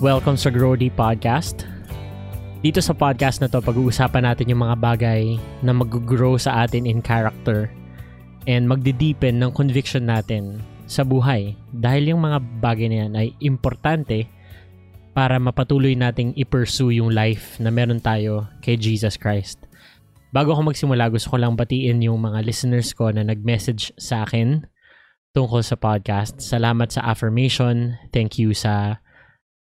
Welcome sa Grody Podcast. Dito sa podcast na to, pag-uusapan natin yung mga bagay na mag-grow sa atin in character and magdideepen ng conviction natin sa buhay. Dahil yung mga bagay na yan ay importante para mapatuloy nating i-pursue yung life na meron tayo kay Jesus Christ. Bago ako magsimula, gusto ko lang batiin yung mga listeners ko na nag-message sa akin tungkol sa podcast. Salamat sa affirmation. Thank you sa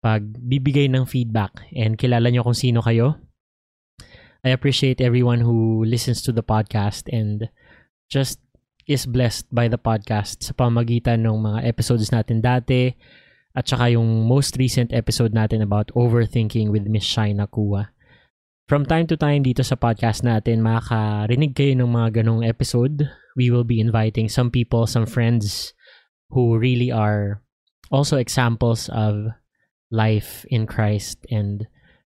pagbibigay ng feedback and kilala nyo kung sino kayo. I appreciate everyone who listens to the podcast and just is blessed by the podcast sa pamagitan ng mga episodes natin dati at saka yung most recent episode natin about overthinking with Miss Shaina Kua. From time to time dito sa podcast natin, makakarinig kayo ng mga ganong episode we will be inviting some people, some friends who really are also examples of life in Christ. And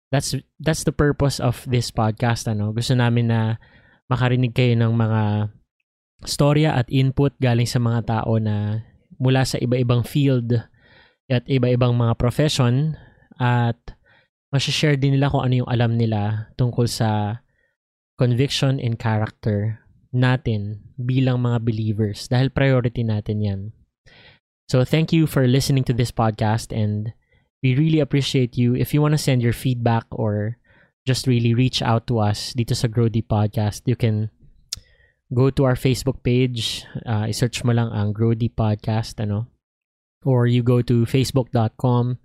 that's that's the purpose of this podcast ano? Gusto namin na makarinig kayo ng mga storya at input galing sa mga tao na mula sa iba-ibang field at iba-ibang mga profession. At ma-share din nila kung ano yung alam nila tungkol sa conviction and character natin bilang mga believers. Dahil priority natin yan. So thank you for listening to this podcast and we really appreciate you. If you want to send your feedback or just really reach out to us dito sa Grow Deep Podcast, you can go to our Facebook page. Uh, i-search mo lang ang Grow Deep Podcast, ano? Or you go to facebook.com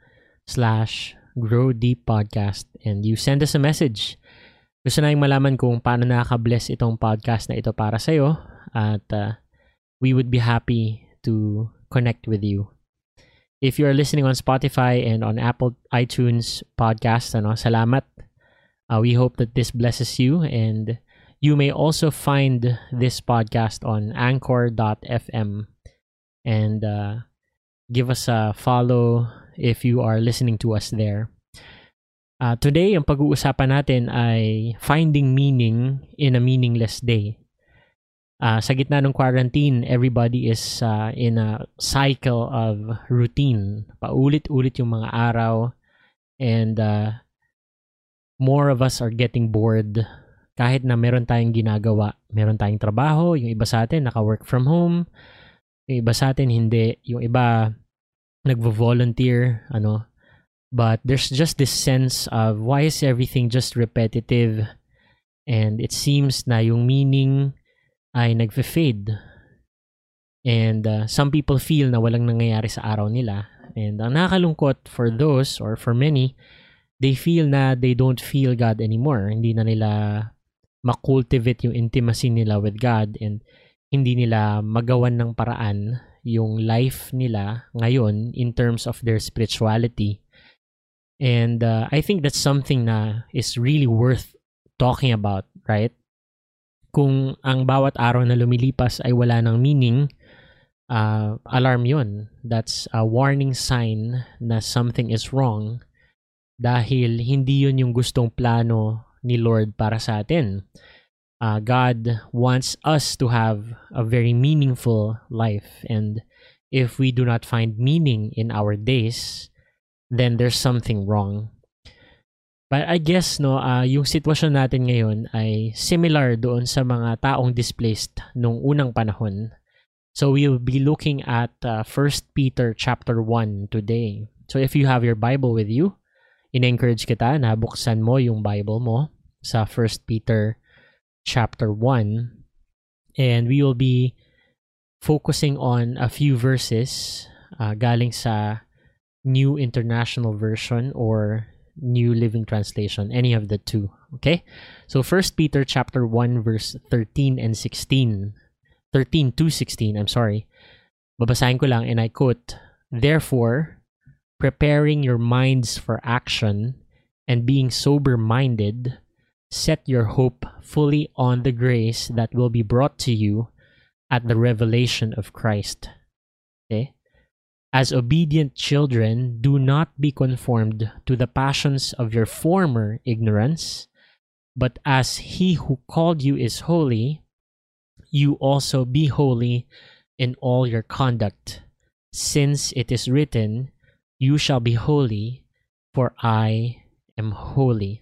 slash Grow Podcast and you send us a message gusto namin malaman kung paano nakaka-bless itong podcast na ito para sa'yo at uh, we would be happy to connect with you. If you are listening on Spotify and on Apple iTunes podcast, ano, salamat. Uh, we hope that this blesses you and you may also find this podcast on anchor.fm and uh, give us a follow if you are listening to us there. Uh, today, ang pag-uusapan natin ay finding meaning in a meaningless day. Uh, sa gitna ng quarantine, everybody is uh, in a cycle of routine. Paulit-ulit yung mga araw and uh, more of us are getting bored kahit na meron tayong ginagawa. Meron tayong trabaho, yung iba sa atin naka-work from home, yung iba sa atin hindi, yung iba nagvo-volunteer, ano, but there's just this sense of why is everything just repetitive and it seems na yung meaning ay nagfe-fade. And uh, some people feel na walang nangyayari sa araw nila. And ang nakakalungkot for those or for many they feel na they don't feel God anymore. Hindi na nila makultivate yung intimacy nila with God and hindi nila magawan ng paraan yung life nila ngayon in terms of their spirituality. And uh, I think that's something na is really worth talking about, right? Kung ang bawat araw na lumilipas ay wala ng meaning, uh, alarm yon. That's a warning sign na something is wrong dahil hindi yun yung gustong plano ni Lord para sa atin. Uh, God wants us to have a very meaningful life and if we do not find meaning in our days, then there's something wrong. But I guess no, uh, yung sitwasyon natin ngayon ay similar doon sa mga taong displaced nung unang panahon. So we'll be looking at uh, 1 Peter chapter 1 today. So if you have your Bible with you, in-encourage kita na buksan mo yung Bible mo sa 1 Peter chapter 1 and we will be focusing on a few verses uh, galing sa New International Version or New Living Translation, any of the two. Okay? So First Peter chapter 1 verse 13 and 16. 13 to 16, I'm sorry. Babasahin ko lang and I quote, Therefore, preparing your minds for action and being sober-minded, set your hope fully on the grace that will be brought to you at the revelation of Christ. As obedient children, do not be conformed to the passions of your former ignorance, but as he who called you is holy, you also be holy in all your conduct, since it is written, You shall be holy, for I am holy.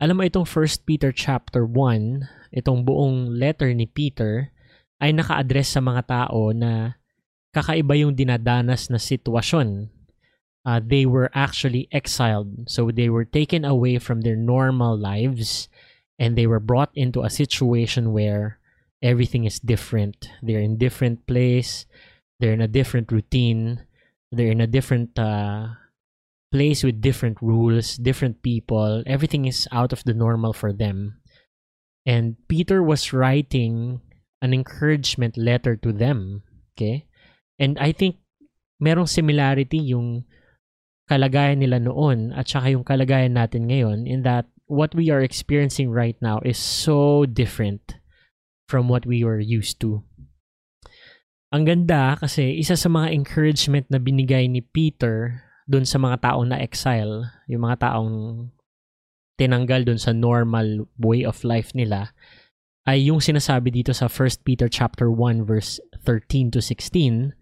Alam mo itong 1 Peter chapter 1, itong buong letter ni Peter ay naka-address sa mga tao na kakaiba yung dinadanas na sitwasyon. Uh, they were actually exiled. So they were taken away from their normal lives and they were brought into a situation where everything is different. They're in different place, they're in a different routine, they're in a different uh, place with different rules, different people. Everything is out of the normal for them. And Peter was writing an encouragement letter to them. Okay? And I think merong similarity yung kalagayan nila noon at saka yung kalagayan natin ngayon in that what we are experiencing right now is so different from what we were used to. Ang ganda kasi isa sa mga encouragement na binigay ni Peter doon sa mga taong na exile, yung mga taong tinanggal doon sa normal way of life nila, ay yung sinasabi dito sa 1 Peter chapter 1 verse 13 to 16.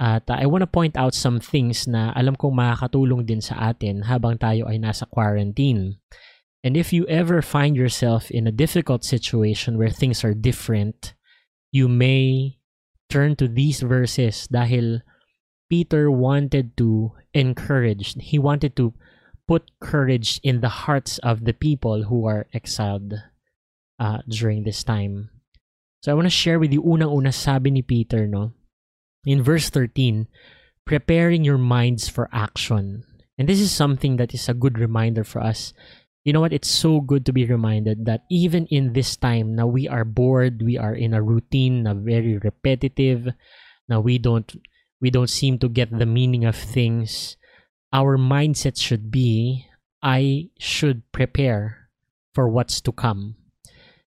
At uh, I want to point out some things na alam kong makakatulong din sa atin habang tayo ay nasa quarantine. And if you ever find yourself in a difficult situation where things are different, you may turn to these verses dahil Peter wanted to encourage, he wanted to put courage in the hearts of the people who are exiled uh, during this time. So I want to share with you unang-una sabi ni Peter, no? In verse 13, preparing your minds for action. And this is something that is a good reminder for us. You know what? It's so good to be reminded that even in this time now we are bored, we are in a routine a very repetitive, now we don't we don't seem to get the meaning of things, our mindset should be, I should prepare for what's to come.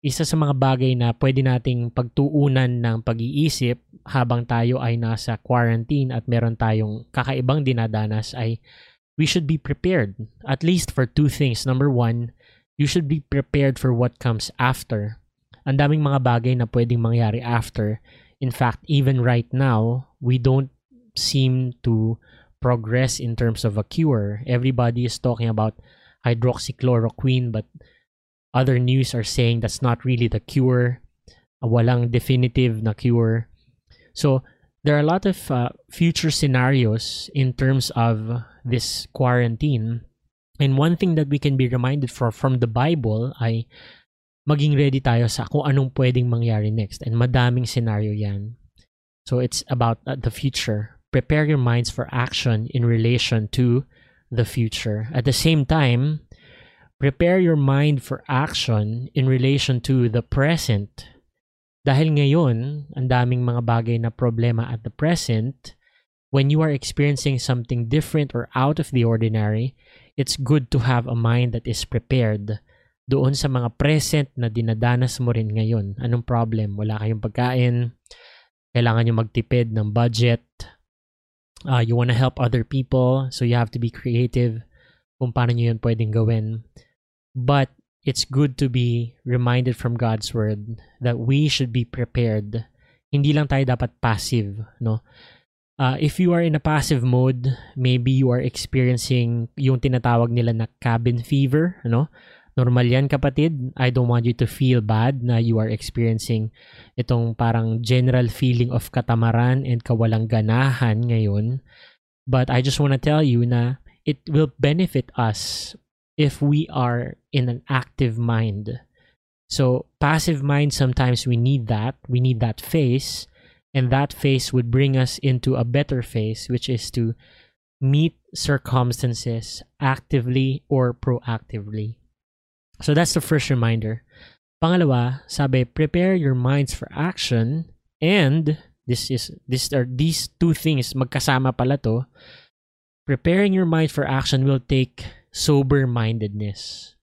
Isa sa mga bagay na pwede nating pagtuunan ng pag-iisip habang tayo ay nasa quarantine at meron tayong kakaibang dinadanas ay we should be prepared at least for two things. Number one, you should be prepared for what comes after. Ang daming mga bagay na pwedeng mangyari after in fact, even right now, we don't seem to progress in terms of a cure. Everybody is talking about hydroxychloroquine, but other news are saying that's not really the cure. Walang definitive na cure. So there are a lot of uh, future scenarios in terms of this quarantine. And one thing that we can be reminded for from the Bible ay maging ready tayo sa kung anong pwedeng mangyari next. And madaming scenario yan. So it's about uh, the future. Prepare your minds for action in relation to the future. At the same time, prepare your mind for action in relation to the present. Dahil ngayon, ang daming mga bagay na problema at the present, when you are experiencing something different or out of the ordinary, it's good to have a mind that is prepared doon sa mga present na dinadanas mo rin ngayon. Anong problem? Wala kayong pagkain, kailangan nyo magtipid ng budget, uh, you want to help other people, so you have to be creative kung paano nyo yun pwedeng gawin. But it's good to be reminded from God's word that we should be prepared. Hindi lang tayo dapat passive, no? Uh, if you are in a passive mode, maybe you are experiencing yung tinatawag nila na cabin fever, no? Normal yan kapatid. I don't want you to feel bad na you are experiencing itong parang general feeling of katamaran and kawalang ganahan ngayon. But I just want to tell you na it will benefit us if we are in an active mind. So passive mind, sometimes we need that. We need that phase. And that phase would bring us into a better phase, which is to meet circumstances actively or proactively. So that's the first reminder. Pangalawa, sabi, prepare your minds for action and this is this are these two things magkasama pala to. Preparing your mind for action will take sober-mindedness.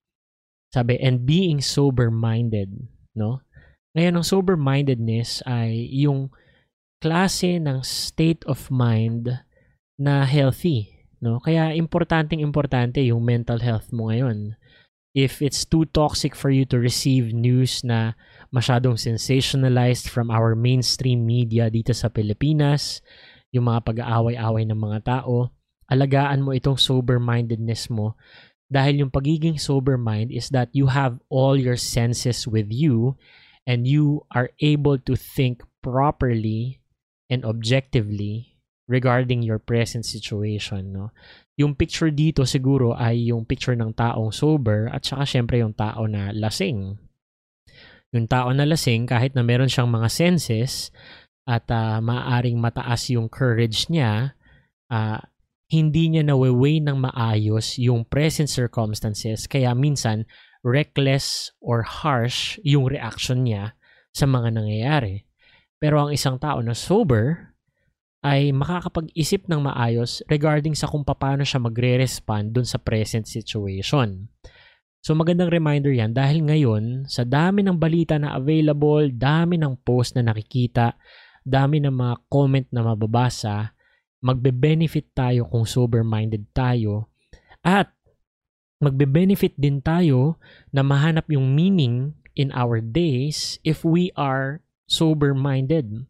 Sabi, and being sober-minded, no? Ngayon, ang sober-mindedness ay yung klase ng state of mind na healthy, no? Kaya importanteng importante yung mental health mo ngayon if it's too toxic for you to receive news na masyadong sensationalized from our mainstream media dito sa Pilipinas, yung mga pag-aaway-away ng mga tao, alagaan mo itong sober-mindedness mo dahil yung pagiging sober mind is that you have all your senses with you and you are able to think properly and objectively regarding your present situation, no? Yung picture dito siguro ay yung picture ng taong sober at saka syempre yung tao na lasing. Yung tao na lasing kahit na meron siyang mga senses at uh, maaaring mataas yung courage niya, uh, hindi niya nawe-weigh ng maayos yung present circumstances kaya minsan reckless or harsh yung reaction niya sa mga nangyayari. Pero ang isang tao na sober ay makakapag-isip ng maayos regarding sa kung paano siya magre-respond dun sa present situation. So magandang reminder yan dahil ngayon sa dami ng balita na available, dami ng post na nakikita, dami ng mga comment na mababasa, magbe-benefit tayo kung sober-minded tayo at magbe-benefit din tayo na mahanap yung meaning in our days if we are sober-minded.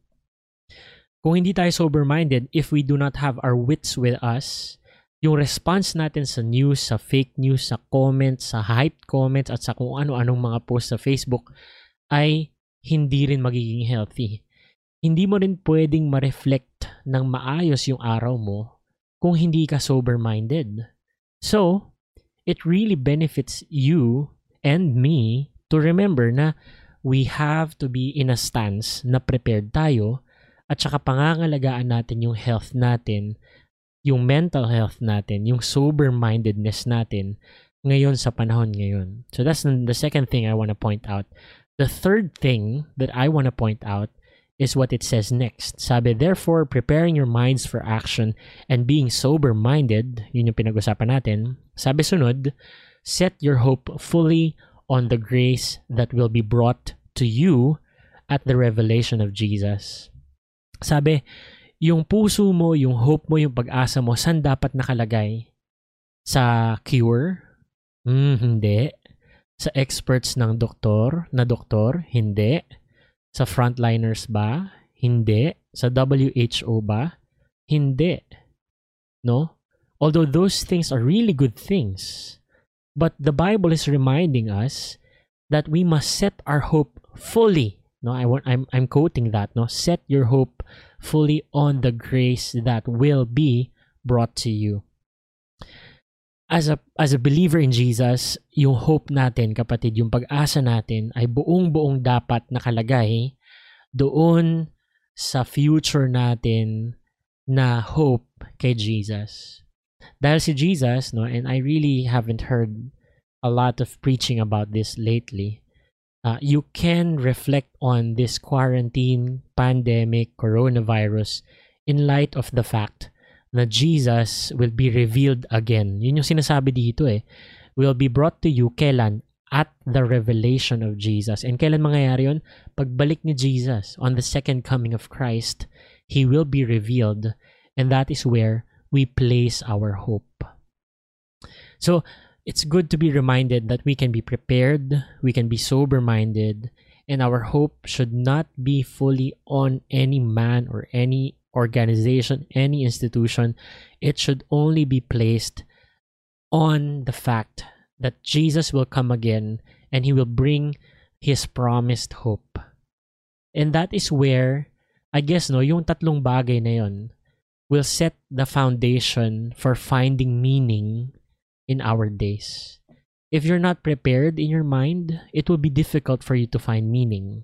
Kung hindi tayo sober-minded, if we do not have our wits with us, yung response natin sa news, sa fake news, sa comments, sa hyped comments, at sa kung ano-anong mga post sa Facebook ay hindi rin magiging healthy hindi mo rin pwedeng ma-reflect ng maayos yung araw mo kung hindi ka sober-minded. So, it really benefits you and me to remember na we have to be in a stance na prepared tayo at saka pangangalagaan natin yung health natin, yung mental health natin, yung sober-mindedness natin ngayon sa panahon ngayon. So that's the second thing I want to point out. The third thing that I want to point out is what it says next. Sabi, therefore, preparing your minds for action and being sober-minded, yun yung pinag-usapan natin. Sabi sunod, set your hope fully on the grace that will be brought to you at the revelation of Jesus. Sabi, yung puso mo, yung hope mo, yung pag-asa mo, saan dapat nakalagay? Sa cure? Hmm, hindi. Sa experts ng doktor, na doktor? Hindi sa frontliners ba? Hindi. Sa WHO ba? Hindi. No? Although those things are really good things, but the Bible is reminding us that we must set our hope fully. No, I want I'm I'm quoting that, no? Set your hope fully on the grace that will be brought to you. As a as a believer in Jesus, yung hope natin, kapatid, yung pag-asa natin ay buong-buong dapat nakalagay doon sa future natin na hope kay Jesus. Dahil si Jesus, no, and I really haven't heard a lot of preaching about this lately. Uh, you can reflect on this quarantine, pandemic, coronavirus in light of the fact na Jesus will be revealed again. Yun yung sinasabi dito eh. Will be brought to you kailan? at the revelation of Jesus. And kailan mangyayari yun? Pagbalik ni Jesus on the second coming of Christ, He will be revealed and that is where we place our hope. So, it's good to be reminded that we can be prepared, we can be sober-minded, and our hope should not be fully on any man or any organization, any institution. It should only be placed on the fact that Jesus will come again and he will bring his promised hope. And that is where, I guess, no, yung tatlong bagay na yon will set the foundation for finding meaning in our days. If you're not prepared in your mind, it will be difficult for you to find meaning.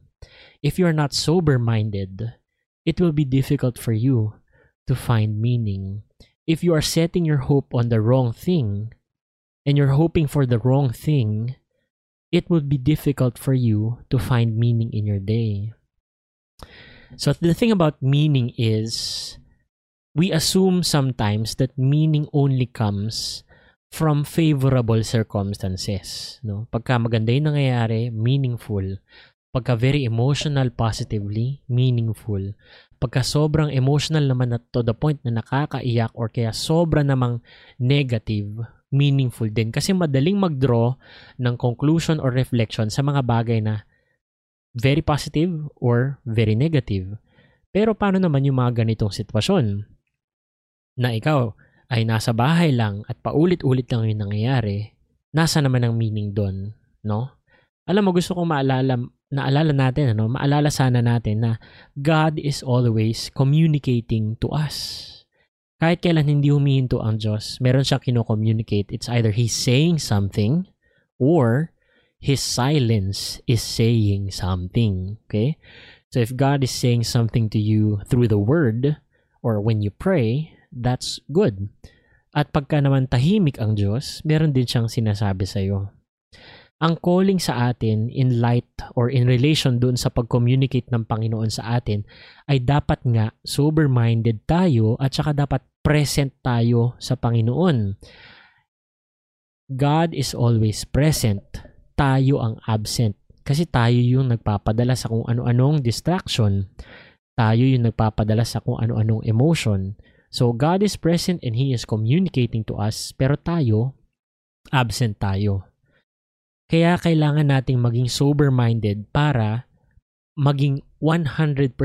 If you're not sober minded, it will be difficult for you to find meaning. If you are setting your hope on the wrong thing, and you're hoping for the wrong thing, it would be difficult for you to find meaning in your day. So, the thing about meaning is we assume sometimes that meaning only comes from favorable circumstances. No? Pagka maganda yung nangyayari, meaningful. Pagka very emotional positively, meaningful. Pagka sobrang emotional naman na to the point na nakakaiyak or kaya sobra namang negative, meaningful din kasi madaling mag-draw ng conclusion or reflection sa mga bagay na very positive or very negative. Pero paano naman yung mga ganitong sitwasyon? Na ikaw, ay nasa bahay lang at paulit-ulit lang yung nangyayari, nasa naman ang meaning doon, no? Alam mo, gusto kong maalala, naalala natin, ano? maalala sana natin na God is always communicating to us. Kahit kailan hindi humihinto ang Diyos, meron siyang kino-communicate. It's either He's saying something or His silence is saying something. Okay? So if God is saying something to you through the Word or when you pray, that's good. At pagka naman tahimik ang Diyos, meron din siyang sinasabi sa iyo. Ang calling sa atin in light or in relation dun sa pag-communicate ng Panginoon sa atin ay dapat nga sober-minded tayo at saka dapat present tayo sa Panginoon. God is always present. Tayo ang absent. Kasi tayo yung nagpapadala sa kung ano-anong distraction. Tayo yung nagpapadala sa kung ano-anong emotion. So God is present and He is communicating to us pero tayo, absent tayo. Kaya kailangan nating maging sober-minded para maging 100%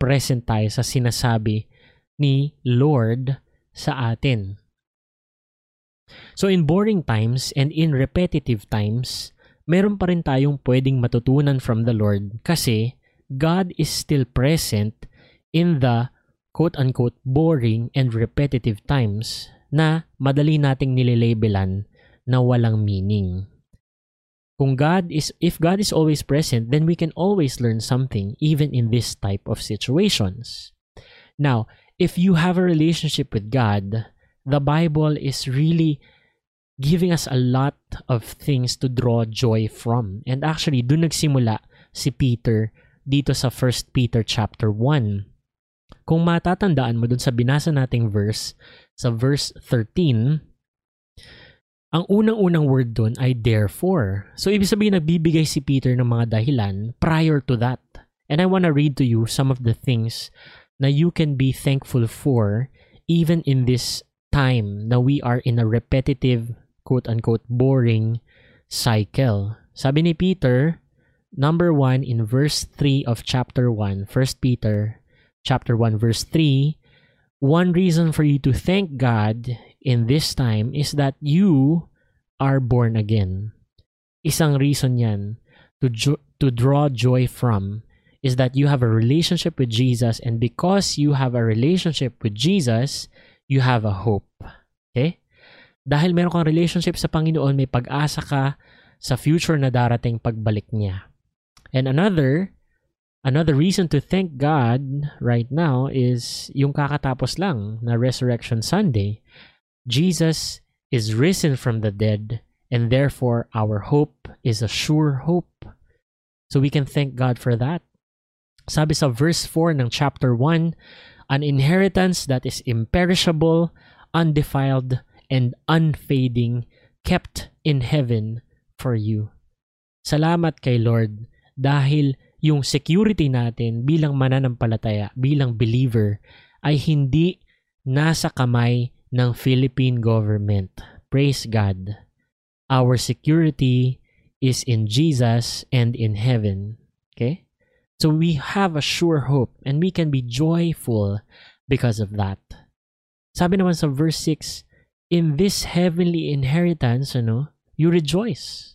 present tayo sa sinasabi ni Lord sa atin. So in boring times and in repetitive times, meron pa rin tayong pwedeng matutunan from the Lord kasi God is still present in the quote-unquote boring and repetitive times na madali nating nilelabelan na walang meaning. Kung God is if God is always present, then we can always learn something even in this type of situations. Now, if you have a relationship with God, the Bible is really giving us a lot of things to draw joy from. And actually, doon nagsimula si Peter dito sa 1 Peter chapter 1. Kung matatandaan mo doon sa binasa nating verse, sa verse 13, ang unang-unang word doon ay therefore. So, ibig sabihin nagbibigay si Peter ng mga dahilan prior to that. And I want to read to you some of the things na you can be thankful for even in this time na we are in a repetitive, quote-unquote, boring cycle. Sabi ni Peter, number 1 in verse 3 of chapter 1, 1 Peter chapter 1 verse 3, one reason for you to thank God in this time is that you are born again. Isang reason yan to, jo- to draw joy from is that you have a relationship with Jesus and because you have a relationship with Jesus, you have a hope. Okay? Dahil meron kang relationship sa Panginoon, may pag-asa ka sa future na darating pagbalik niya. And another Another reason to thank God right now is yung kakatapos lang na Resurrection Sunday. Jesus is risen from the dead and therefore our hope is a sure hope. So we can thank God for that. Sabi sa verse 4 ng chapter 1, an inheritance that is imperishable, undefiled, and unfading, kept in heaven for you. Salamat kay Lord dahil yung security natin bilang mananampalataya, bilang believer, ay hindi nasa kamay ng Philippine government. Praise God. Our security is in Jesus and in heaven. Okay? So we have a sure hope and we can be joyful because of that. Sabi naman sa verse 6, in this heavenly inheritance, ano, you rejoice.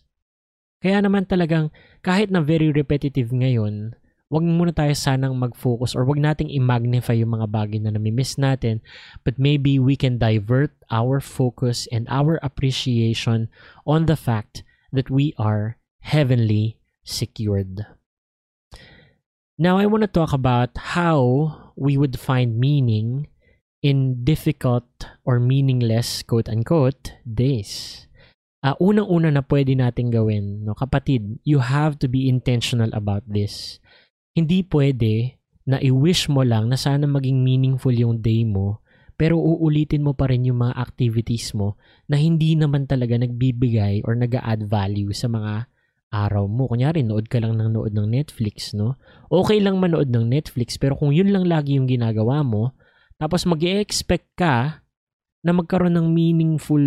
Kaya naman talagang kahit na very repetitive ngayon, wag muna tayo sanang mag-focus or wag nating i-magnify yung mga bagay na nami-miss natin but maybe we can divert our focus and our appreciation on the fact that we are heavenly secured. Now, I want to talk about how we would find meaning in difficult or meaningless quote-unquote days uh, unang-una na pwede nating gawin, no, kapatid, you have to be intentional about this. Hindi pwede na i-wish mo lang na sana maging meaningful yung day mo, pero uulitin mo pa rin yung mga activities mo na hindi naman talaga nagbibigay or nag add value sa mga araw mo. Kunyari, nood ka lang ng nood ng Netflix, no? Okay lang manood ng Netflix, pero kung yun lang lagi yung ginagawa mo, tapos mag expect ka na magkaroon ng meaningful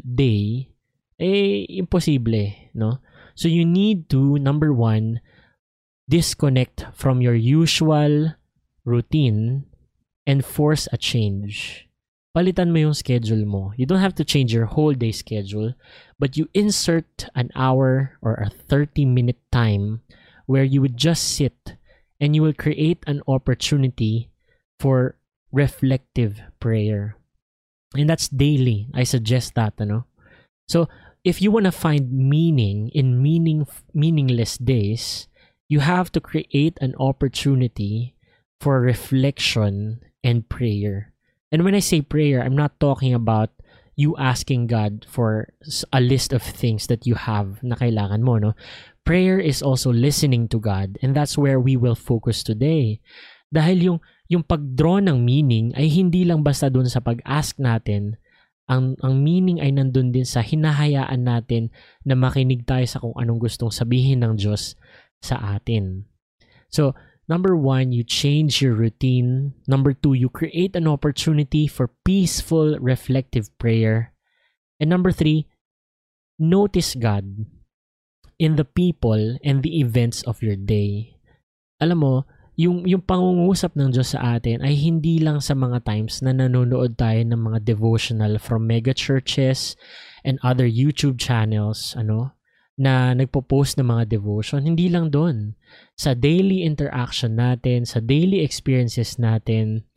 day, eh, imposible, no? So you need to, number one, disconnect from your usual routine and force a change. palitan mo yung schedule mo. You don't have to change your whole day schedule, but you insert an hour or a 30 minute time where you would just sit and you will create an opportunity for reflective prayer. And that's daily. I suggest that, ano? So, if you want to find meaning in meaning meaningless days, you have to create an opportunity for reflection and prayer. And when I say prayer, I'm not talking about you asking God for a list of things that you have na kailangan mo, no? Prayer is also listening to God and that's where we will focus today. Dahil yung yung pag-draw ng meaning ay hindi lang basta doon sa pag-ask natin, ang ang meaning ay nandun din sa hinahayaan natin na makinig tayo sa kung anong gustong sabihin ng Diyos sa atin. So, Number one, you change your routine. Number two, you create an opportunity for peaceful, reflective prayer. And number three, notice God in the people and the events of your day. Alam mo, yung, yung pangungusap ng Diyos sa atin ay hindi lang sa mga times na nanonood tayo ng mga devotional from mega churches and other YouTube channels, ano, na nagpo-post ng mga devotion, hindi lang doon. Sa daily interaction natin, sa daily experiences natin,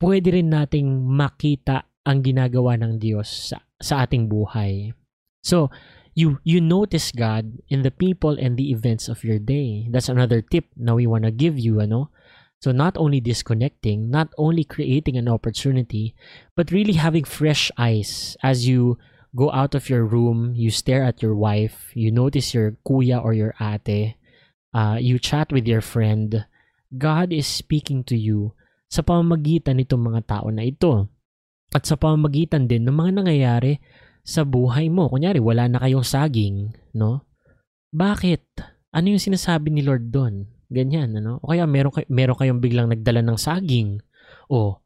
pwede rin nating makita ang ginagawa ng Diyos sa, sa ating buhay. So, you you notice God in the people and the events of your day. That's another tip na we want to give you, ano? So not only disconnecting, not only creating an opportunity, but really having fresh eyes as you go out of your room, you stare at your wife, you notice your kuya or your ate, uh, you chat with your friend, God is speaking to you sa pamamagitan nitong mga tao na ito. At sa pamamagitan din ng mga nangyayari sa buhay mo. Kunyari, wala na kayong saging, no? Bakit? Ano yung sinasabi ni Lord doon? Ganyan, ano? O kaya meron, kay, meron kayong biglang nagdala ng saging. O,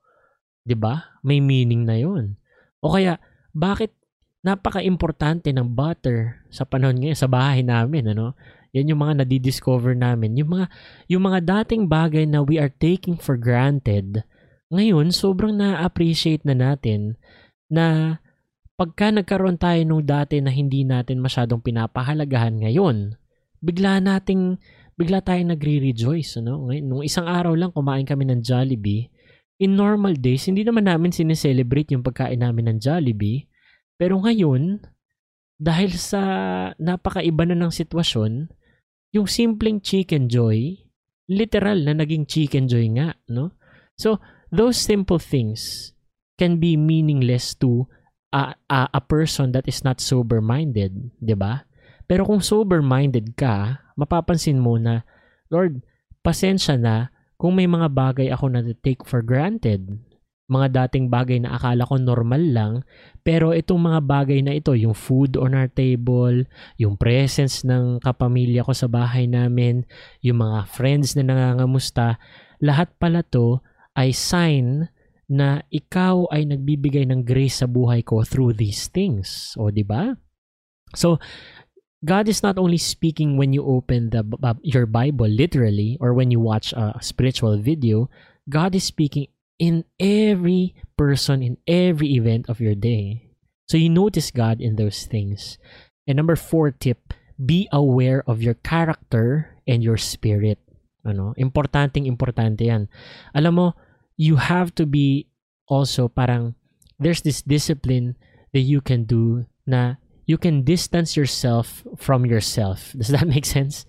'di ba? May meaning na 'yon. O kaya, bakit napaka-importante ng butter sa panahon ngayon sa bahay namin ano? Yan yung mga nadidiscover namin. Yung mga yung mga dating bagay na we are taking for granted ngayon sobrang na-appreciate na natin na pagka nagkaroon tayo nung dati na hindi natin masyadong pinapahalagahan ngayon bigla nating bigla tayong nagre-rejoice ano? Ngayon nung isang araw lang kumain kami ng Jollibee. In normal days hindi naman namin sineselebrate yung pagkain namin ng Jollibee pero ngayon, dahil sa napakaiba na ng sitwasyon, yung simpleng chicken joy, literal na naging chicken joy nga, no? So, those simple things can be meaningless to a, a, a person that is not sober-minded, 'di ba? Pero kung sober-minded ka, mapapansin mo na, Lord, pasensya na kung may mga bagay ako na take for granted mga dating bagay na akala ko normal lang, pero itong mga bagay na ito, yung food on our table, yung presence ng kapamilya ko sa bahay namin, yung mga friends na nangangamusta, lahat pala to ay sign na ikaw ay nagbibigay ng grace sa buhay ko through these things. O, di ba? So, God is not only speaking when you open the your Bible literally or when you watch a spiritual video, God is speaking in every person, in every event of your day. So you notice God in those things. And number four tip, be aware of your character and your spirit. Ano? Importanteng importante yan. Alam mo, you have to be also parang there's this discipline that you can do na you can distance yourself from yourself. Does that make sense?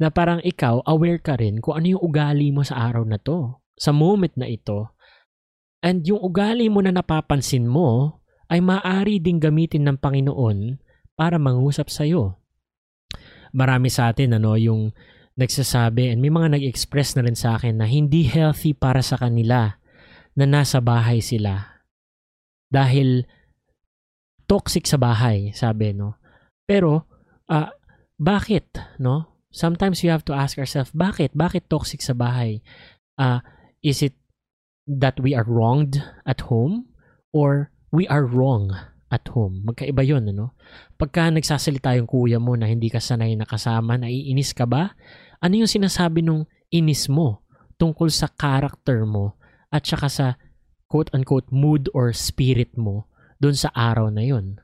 Na parang ikaw, aware ka rin kung ano yung ugali mo sa araw na to. Sa moment na ito, And yung ugali mo na napapansin mo ay maaari ding gamitin ng Panginoon para mangusap sa iyo. Marami sa atin ano yung nagsasabi and may mga nag-express na rin sa akin na hindi healthy para sa kanila na nasa bahay sila. Dahil toxic sa bahay, sabi no. Pero uh, bakit, no? Sometimes you have to ask yourself, bakit? Bakit toxic sa bahay? Uh, is it that we are wronged at home or we are wrong at home. Magkaiba yun, ano? Pagka nagsasalita yung kuya mo na hindi ka sanay nakasama, naiinis ka ba? Ano yung sinasabi nung inis mo tungkol sa character mo at saka sa quote-unquote mood or spirit mo dun sa araw na yun.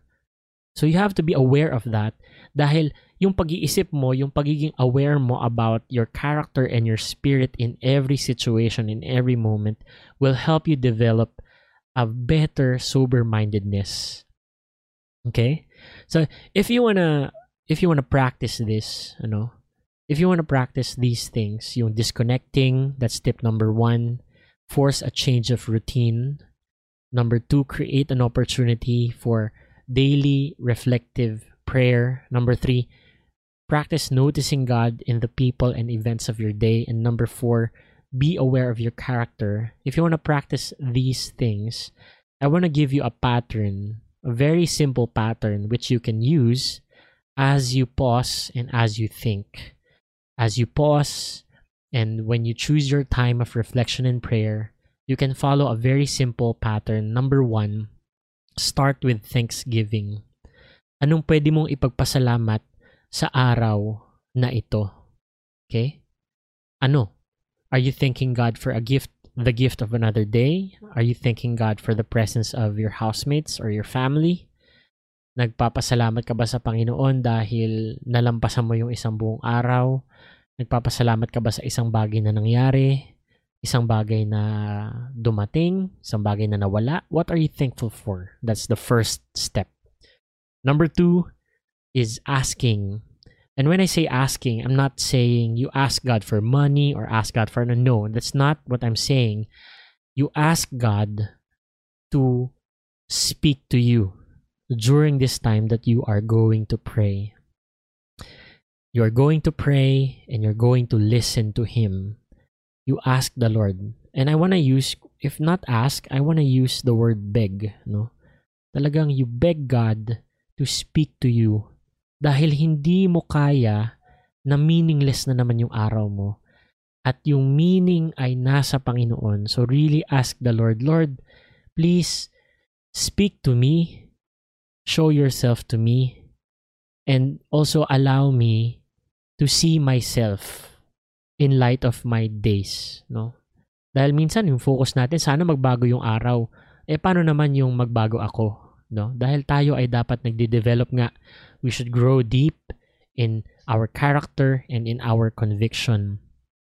So you have to be aware of that dahil yung pag-iisip mo, yung pagiging aware mo about your character and your spirit in every situation, in every moment, will help you develop a better sober-mindedness. Okay? So if you wanna if you wanna practice this, know, if you wanna practice these things, yung disconnecting, that's tip number one. Force a change of routine. Number two, create an opportunity for daily reflective prayer. Number three, practice noticing God in the people and events of your day. And number four, be aware of your character. If you want to practice these things, I want to give you a pattern, a very simple pattern, which you can use as you pause and as you think. As you pause and when you choose your time of reflection and prayer, you can follow a very simple pattern. Number one, start with thanksgiving. Anong pwede mong ipagpasalamat sa araw na ito? Okay? Ano? Are you thanking God for a gift, the gift of another day? Are you thanking God for the presence of your housemates or your family? Nagpapasalamat ka ba sa Panginoon dahil nalampasan mo yung isang buong araw? Nagpapasalamat ka ba sa isang bagay na nangyari? isang bagay na dumating, isang bagay na nawala, what are you thankful for? That's the first step. Number two is asking. And when I say asking, I'm not saying you ask God for money or ask God for no. That's not what I'm saying. You ask God to speak to you during this time that you are going to pray. You are going to pray and you're going to listen to Him you ask the Lord. And I want to use, if not ask, I want to use the word beg. No? Talagang you beg God to speak to you dahil hindi mo kaya na meaningless na naman yung araw mo. At yung meaning ay nasa Panginoon. So really ask the Lord, Lord, please speak to me, show yourself to me, and also allow me to see myself in light of my days, no? Dahil minsan yung focus natin sana magbago yung araw. Eh paano naman yung magbago ako, no? Dahil tayo ay dapat nagde-develop nga. We should grow deep in our character and in our conviction.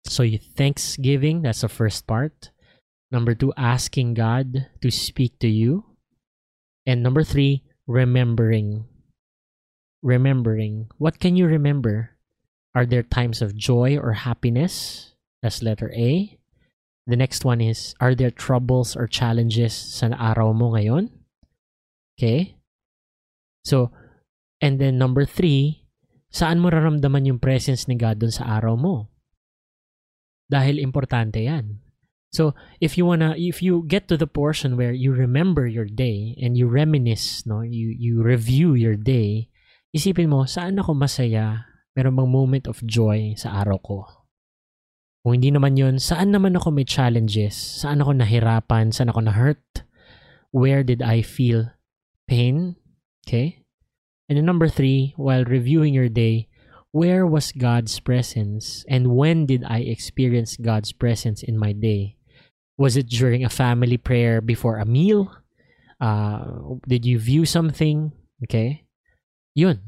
So thanksgiving, that's the first part. Number two, asking God to speak to you. And number three, remembering. Remembering. What can you remember? Are there times of joy or happiness? That's letter A. The next one is, are there troubles or challenges sa araw mo ngayon? Okay? So, and then number three, saan mo raramdaman yung presence ni God dun sa araw mo? Dahil importante yan. So, if you wanna, if you get to the portion where you remember your day and you reminisce, no, you you review your day, isipin mo, saan ako masaya? meron bang moment of joy sa araw ko? Kung hindi naman yon, saan naman ako may challenges? Saan ako nahirapan? Saan ako na-hurt? Where did I feel pain? Okay? And number three, while reviewing your day, where was God's presence and when did I experience God's presence in my day? Was it during a family prayer before a meal? Uh, did you view something? Okay? Yun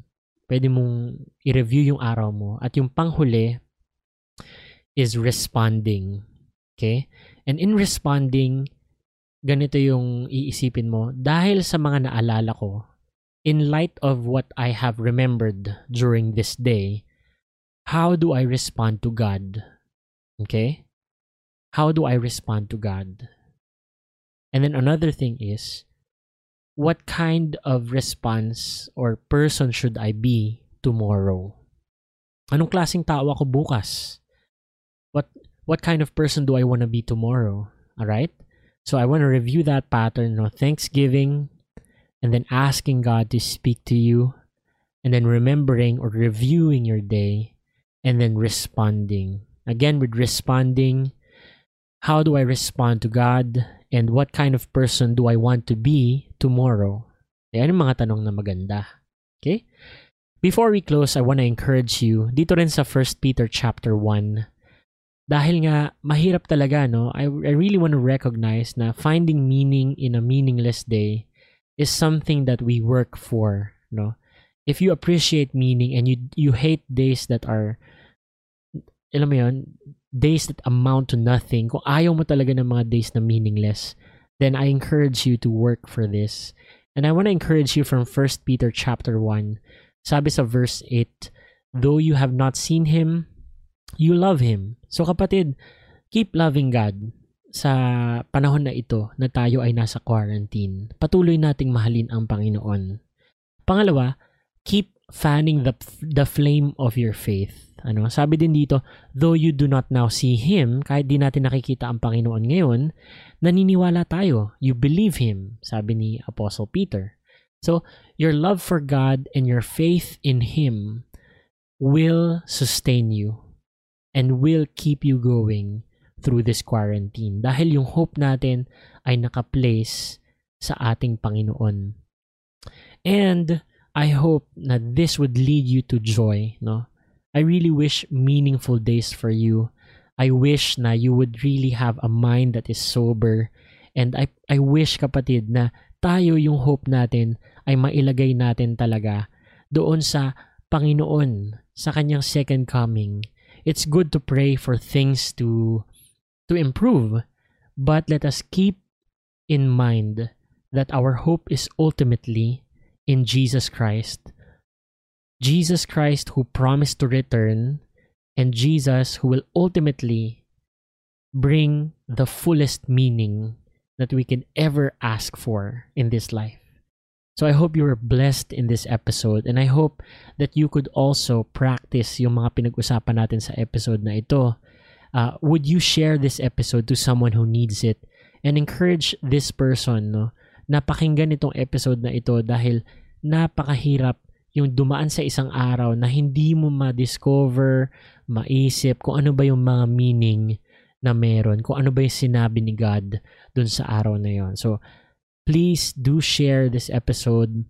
pwede mong i-review yung araw mo. At yung panghuli is responding. Okay? And in responding, ganito yung iisipin mo. Dahil sa mga naalala ko, in light of what I have remembered during this day, how do I respond to God? Okay? How do I respond to God? And then another thing is, what kind of response or person should I be tomorrow? Anong klaseng tao ako bukas? What what kind of person do I want to be tomorrow? All right? So I want to review that pattern, you know, thanksgiving and then asking God to speak to you and then remembering or reviewing your day and then responding. Again with responding, how do I respond to God and what kind of person do I want to be tomorrow? Yan yung mga tanong na maganda. Okay? Before we close, I want to encourage you, dito rin sa 1 Peter chapter 1, dahil nga mahirap talaga no I, I really want to recognize na finding meaning in a meaningless day is something that we work for no? If you appreciate meaning and you you hate days that are alam mo yun days that amount to nothing kung ayaw mo talaga ng mga days na meaningless then I encourage you to work for this. And I want to encourage you from 1 Peter chapter 1 sabi sa verse 8 though you have not seen him you love Him. So kapatid, keep loving God sa panahon na ito na tayo ay nasa quarantine. Patuloy nating mahalin ang Panginoon. Pangalawa, keep fanning the the flame of your faith. Ano, sabi din dito, though you do not now see him, kahit di natin nakikita ang Panginoon ngayon, naniniwala tayo. You believe him, sabi ni Apostle Peter. So, your love for God and your faith in him will sustain you and will keep you going through this quarantine. Dahil yung hope natin ay nakaplace sa ating Panginoon. And I hope na this would lead you to joy, no? I really wish meaningful days for you. I wish na you would really have a mind that is sober. And I, I wish kapatid na tayo yung hope natin ay mailagay natin talaga doon sa Panginoon, sa kanyang second coming it's good to pray for things to to improve, but let us keep in mind that our hope is ultimately in Jesus Christ. Jesus Christ who promised to return and Jesus who will ultimately bring the fullest meaning that we can ever ask for in this life. So I hope you were blessed in this episode and I hope that you could also practice yung mga pinag-usapan natin sa episode na ito. Uh, would you share this episode to someone who needs it and encourage this person no, na pakinggan itong episode na ito dahil napakahirap yung dumaan sa isang araw na hindi mo ma-discover, maisip kung ano ba yung mga meaning na meron, kung ano ba yung sinabi ni God dun sa araw na yon. So, please do share this episode.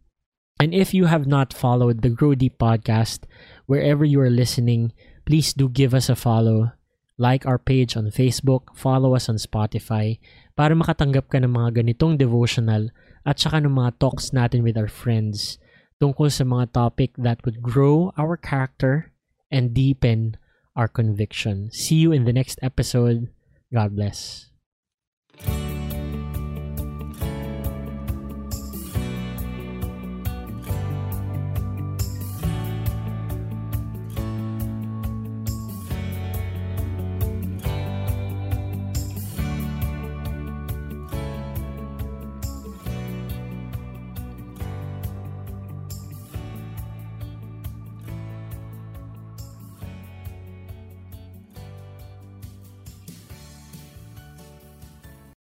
And if you have not followed the Grow Deep podcast, wherever you are listening, please do give us a follow. Like our page on Facebook, follow us on Spotify para makatanggap ka ng mga ganitong devotional at saka ng mga talks natin with our friends tungkol sa mga topic that would grow our character and deepen our conviction. See you in the next episode. God bless.